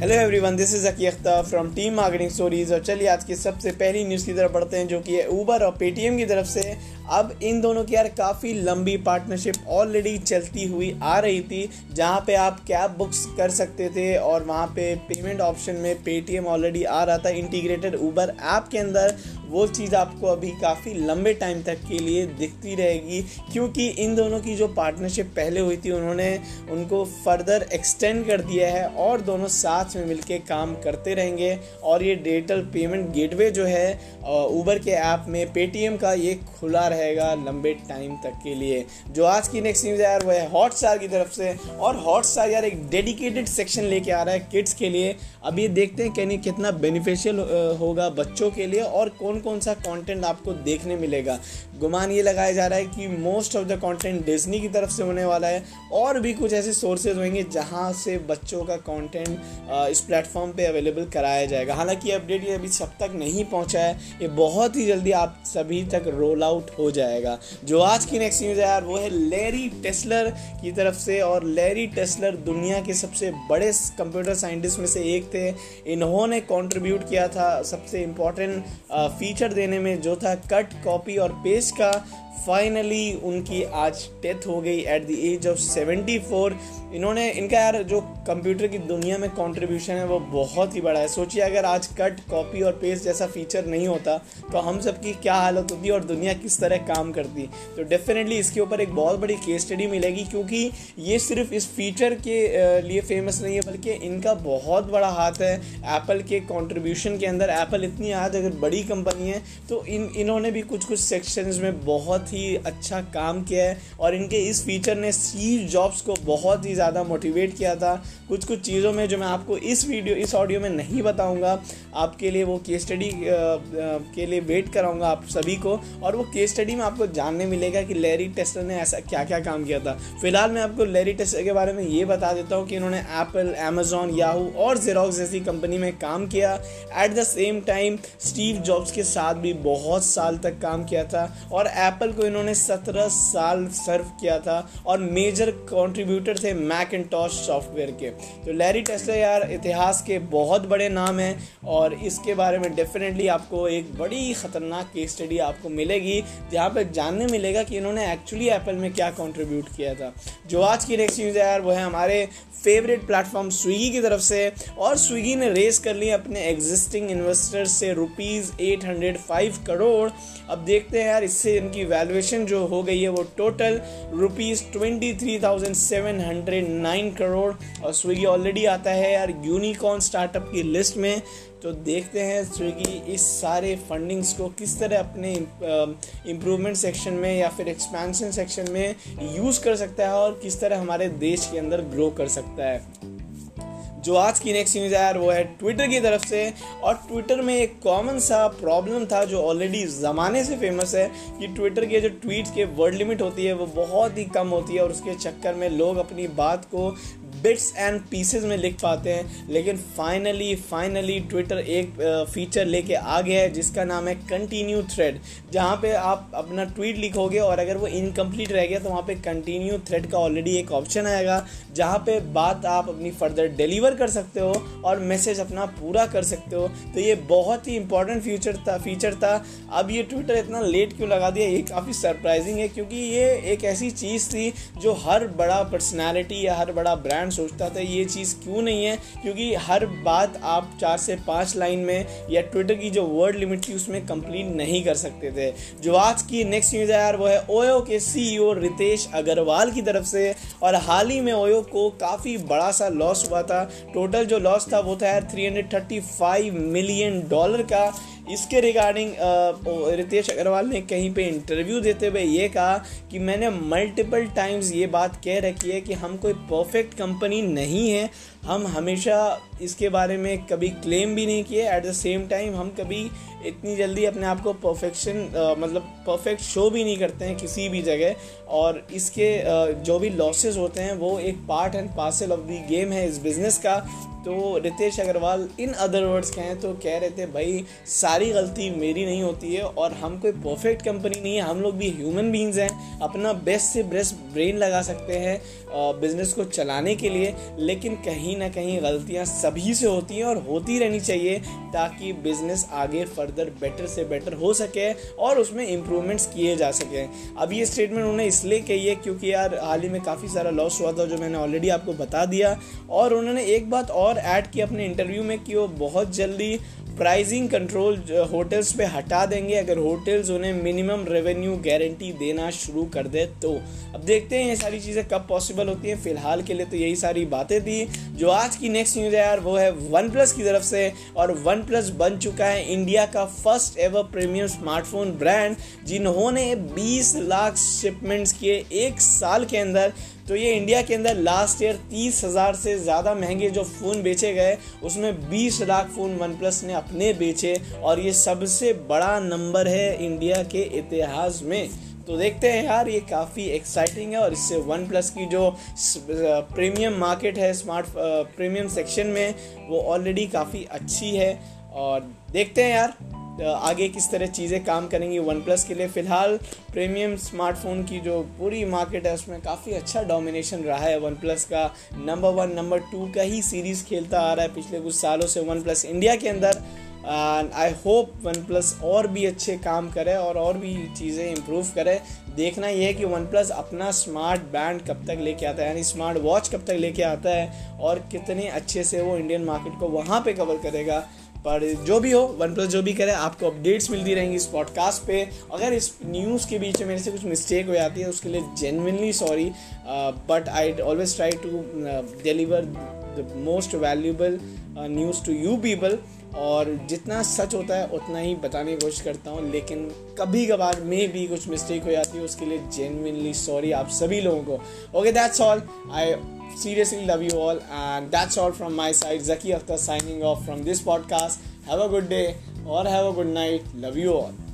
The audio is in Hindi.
Hello everyone this is Aki Akhtar from team marketing stories और चलिए आज की सबसे पहली न्यूज़ की तरफ़ बढ़ते हैं जो कि है ऊबर और पेटीएम की तरफ़ से। अब इन दोनों की यार काफ़ी लंबी पार्टनरशिप ऑलरेडी चलती हुई आ रही थी, जहाँ पे आप कैब बुक्स कर सकते थे और वहाँ पे पेमेंट ऑप्शन में पेटीएम ऑलरेडी आ रहा था इंटीग्रेटेड ऊबर ऐप के अंदर। वो चीज़ आपको अभी काफ़ी लंबे टाइम तक के लिए दिखती रहेगी, क्योंकि इन दोनों की जो पार्टनरशिप पहले हुई थी, उन्होंने उनको फर्दर एक्सटेंड कर दिया है और दोनों साथ में मिलके काम करते रहेंगे। और ये डिजिटल पेमेंट गेटवे जो है ऊबर के ऐप में पेटीएम का ये खुला रहेगा लंबे टाइम तक के लिए। जो आज की नेक्स्ट न्यूज़ है यार, वो है हॉट स्टार की तरफ़ से। और हॉट स्टार यार एक डेडिकेटेड सेक्शन लेके आ रहा है किड्स के लिए। अब ये देखते हैं कि कितना बेनिफिशियल होगा बच्चों के लिए और कौन कौन सा कंटेंट आपको देखने मिलेगा। गुमान ये लगाया जा रहा है कि most of the content Disney की तरफ़ से होने वाला है। और भी कुछ ऐसे सोर्सेज होंगे जहाँ से बच्चों का कंटेंट इस प्लेटफॉर्म पे अवेलेबल कराया जाएगा। हालाँकि अपडेट ये अभी सब तक नहीं पहुँचा है। ये बहुत ही जल्दी आप सभी तक रोल आउट हो जाएगा। जो आज की नेक्स्ट न्यूज़ है यार, वो है लेरी टेस्लर की तरफ़ से और लेरी टेस्लर दुनिया के सबसे बड़े कंप्यूटर साइंटिस्ट में से एक थे। इन्होंने कॉन्ट्रीब्यूट किया था सबसे इंपॉर्टेंट फीचर देने में, जो था कट कॉपी और पेस्ट का। फाइनली उनकी आज डेथ हो गई at the age of seventy four इन्होंने, इनका यार जो कंप्यूटर की दुनिया में कंट्रीब्यूशन है, वो बहुत ही बड़ा है। सोचिए, अगर आज कट कॉपी और पेस्ट जैसा फीचर नहीं होता तो हम सब की क्या हालत होती और दुनिया किस तरह काम करती। तो डेफिनेटली इसके ऊपर एक बहुत बड़ी केस स्टडी मिलेगी, क्योंकि ये सिर्फ़ इस फीचर के लिए फ़ेमस नहीं है, बल्कि इनका बहुत बड़ा हाथ है। एप्पल के कॉन्ट्रीब्यूशन के अंदर एप्पल इतनी आज अगर बड़ी कंपनी है तो इन, इन्होंने भी कुछ कुछ सेक्शंस में बहुत ही अच्छा काम किया है और इनके इस फीचर ने स्टीव जॉब्स को बहुत ही ज़्यादा मोटिवेट किया था। कुछ कुछ चीज़ों में जो मैं आपको इस वीडियो इस ऑडियो में नहीं बताऊँगा, आपके लिए वो केस स्टडी के लिए वेट कराऊँगा आप सभी को और वो केस स्टडी में आपको जानने मिलेगा कि लेरी टेस्टर ने ऐसा क्या क्या काम किया था। फ़िलहाल मैं आपको लेरी टेस्टर के बारे में ये बता देता हूँ कि इन्होंने एप्पल अमेजोन याहू और जेरोक्स जैसी कंपनी में काम किया। At the same time Steve Jobs के साथ भी बहुत साल तक काम किया था और एप्पल को इन्होंने सत्रह साल सर्व किया था और मेजर कॉन्ट्रीब्यूटर थे मैक एंड सॉफ्टवेयर के। तो लैरी टेस्टर यार, इतिहास के बहुत बड़े नाम हैं और इसके बारे में डेफिनेटली आपको एक बड़ी ख़तरनाक केस स्टडी आपको मिलेगी, जहाँ पर जानने मिलेगा कि इन्होंने एक्चुअली एप्पल में क्या कॉन्ट्रीब्यूट किया था। जो आज की नेक्स्ट न्यूज़ है यार, वो है हमारे फेवरेट प्लेटफॉर्म स्विगी की तरफ़ से और स्विगी ने रेस कर ली अपने एग्जिस्टिंग इन्वेस्टर्स से रुपीज़ एट करोड़ अब देखते हैं यार, इससे इनकी वैल्यूएशन जो हो गई है वो total rupees twenty three thousand seven hundred nine crore और स्विगी ऑलरेडी आता है यार यूनिकॉर्न स्टार्टअप की लिस्ट में। तो देखते हैं स्विगी इस सारे फंडिंग्स को किस तरह अपने इम्प्रूवमेंट सेक्शन में या फिर एक्सपेंशन सेक्शन में यूज़ कर सकता है और किस तरह हमारे देश के अंदर ग्रो कर सकता है। जो आज की नेक्स्ट न्यूज़ है, वो है ट्विटर की तरफ़ से। और ट्विटर में एक कॉमन सा प्रॉब्लम था जो ऑलरेडी ज़माने से फ़ेमस है कि ट्विटर के जो ट्वीट के वर्ड लिमिट होती है, वो बहुत ही कम होती है और उसके चक्कर में लोग अपनी बात को बिट्स एंड पीसेस में लिख पाते हैं, लेकिन फाइनली फाइनली ट्विटर एक फीचर लेके आ गया है, जिसका नाम है कंटिन्यू थ्रेड जहाँ पे आप अपना ट्वीट लिखोगे और अगर वो इनकम्प्लीट रह गया तो वहाँ पे कंटिन्यू थ्रेड का ऑलरेडी एक ऑप्शन आएगा, जहाँ पे बात आप अपनी फर्दर डिलीवर कर सकते हो और मैसेज अपना पूरा कर सकते हो। तो ये बहुत ही इंपॉर्टेंट फ्यूचर था फीचर था। अब ये ट्विटर इतना लेट क्यों लगा दिया, ये काफ़ी सरप्राइजिंग है, क्योंकि ये एक ऐसी चीज़ थी जो हर बड़ा पर्सनैलिटी या हर बड़ा ब्रांड सोचता था, ये चीज़ क्यों नहीं है? क्योंकि हर बात आप चार से पाँच लाइन में या ट्विटर की जो वर्ड लिमिट थी, उसमें कंप्लीट नहीं कर सकते थे। जो आज की नेक्स्ट न्यूज़ है यार, वो है ओयो के सीईओ रितेश अग्रवाल की तरफ़ से। और हाल ही में ओयो को काफ़ी बड़ा सा लॉस हुआ था। टोटल जो लॉस था, वो था यार 335 मिलियन डॉलर का। इसके रिगार्डिंग रितेश अग्रवाल ने कहीं पे इंटरव्यू देते हुए ये कहा कि मैंने मल्टीपल टाइम्स ये बात कह रखी है कि हम कोई परफेक्ट कंपनी नहीं है। हम हमेशा इसके बारे में कभी क्लेम भी नहीं किए। एट द सेम टाइम हम कभी इतनी जल्दी अपने आप को परफेक्शन मतलब परफेक्ट शो भी नहीं करते हैं किसी भी जगह। और इसके जो भी लॉसेस होते हैं, वो एक part and parcel of the game है इस बिज़नेस का। तो Ritesh Agarwal in other words कहें तो कह रहे थे, भाई, सारी गलती मेरी नहीं होती है और हम कोई परफेक्ट कंपनी नहीं है, हम लोग भी ह्यूमन बींग्स हैं, अपना बेस्ट से बेस्ट ब्रेन लगा सकते हैं बिज़नेस को चलाने के लिए, लेकिन कहीं ना कहीं गलतियाँ सभी से होती हैं और होती रहनी चाहिए ताकि बिज़नेस आगे फर्दर बेटर से बेटर हो सके और उसमें इम्प्रूवमेंट्स किए जा सकें. अब ये स्टेटमेंट उन्होंने इसलिए कही है क्योंकि यार, हाल ही में काफ़ी सारा लॉस हुआ था, जो मैंने ऑलरेडी आपको बता दिया और उन्होंने एक बात और ऐड की अपने इंटरव्यू में कि वो बहुत जल्दी प्राइसिंग कंट्रोल होटल्स पे हटा देंगे। अगर होटल्स उन्हें मिनिमम रेवेन्यू गारंटी देना शुरू कर दे तो अब देखते हैं ये सारी चीज़ें कब पॉसिबल होती हैं। फ़िलहाल के लिए तो यही सारी बातें थी। जो आज की नेक्स्ट न्यूज़ है यार, वो है वन प्लस की तरफ़ से, और वन प्लस बन चुका है इंडिया का first ever premium smartphone brand जिन्होंने 20 लाख शिपमेंट्स किए एक साल के अंदर। तो ये इंडिया के अंदर लास्ट ईयर तीस हज़ार से ज़्यादा महँगे जो फ़ोन बेचे गए, उसमें बीस लाख फ़ोन वन प्लस ने अपने बेचे और ये सबसे बड़ा नंबर है इंडिया के इतिहास में। तो देखते हैं यार, ये काफ़ी एक्साइटिंग है और इससे वन प्लस की जो प्रीमियम मार्केट है स्मार्ट प्रीमियम सेक्शन में, वो ऑलरेडी काफ़ी अच्छी है। और देखते हैं यार। आगे किस तरह चीज़ें काम करेंगी वन प्लस के लिए। फ़िलहाल प्रीमियम स्मार्टफ़ोन की जो पूरी मार्केट है, उसमें काफ़ी अच्छा डोमिनेशन रहा है वन प्लस का। नंबर वन नंबर टू का ही सीरीज़ खेलता आ रहा है पिछले कुछ सालों से वन प्लस इंडिया के अंदर। आई होप वन प्लस और भी अच्छे काम करे और और भी चीज़ें इम्प्रूव करे। देखना यह है कि वन प्लस अपना स्मार्ट बैंड कब तक लेके आता है, यानी स्मार्ट वॉच कब तक लेके आता है और कितने अच्छे से वो इंडियन मार्केट को वहाँ पे कवर करेगा। पर जो भी हो वन प्लस जो भी करे, आपको अपडेट्स मिलती रहेंगी इस पॉडकास्ट पे। अगर इस न्यूज़ के बीच में मेरे से कुछ मिस्टेक हो जाती है, उसके लिए genuinely sorry but I always try to deliver the most valuable news to you people और जितना सच होता है, उतना ही बताने की कोशिश करता हूँ। लेकिन कभी कभार मे भी कुछ मिस्टेक हो जाती है, उसके लिए जेनविनली सॉरी आप सभी लोगों को। Okay that's all I seriously love you all and that's all from my side Zaki Akhtar signing off from this podcast have a good day और have a good night love you all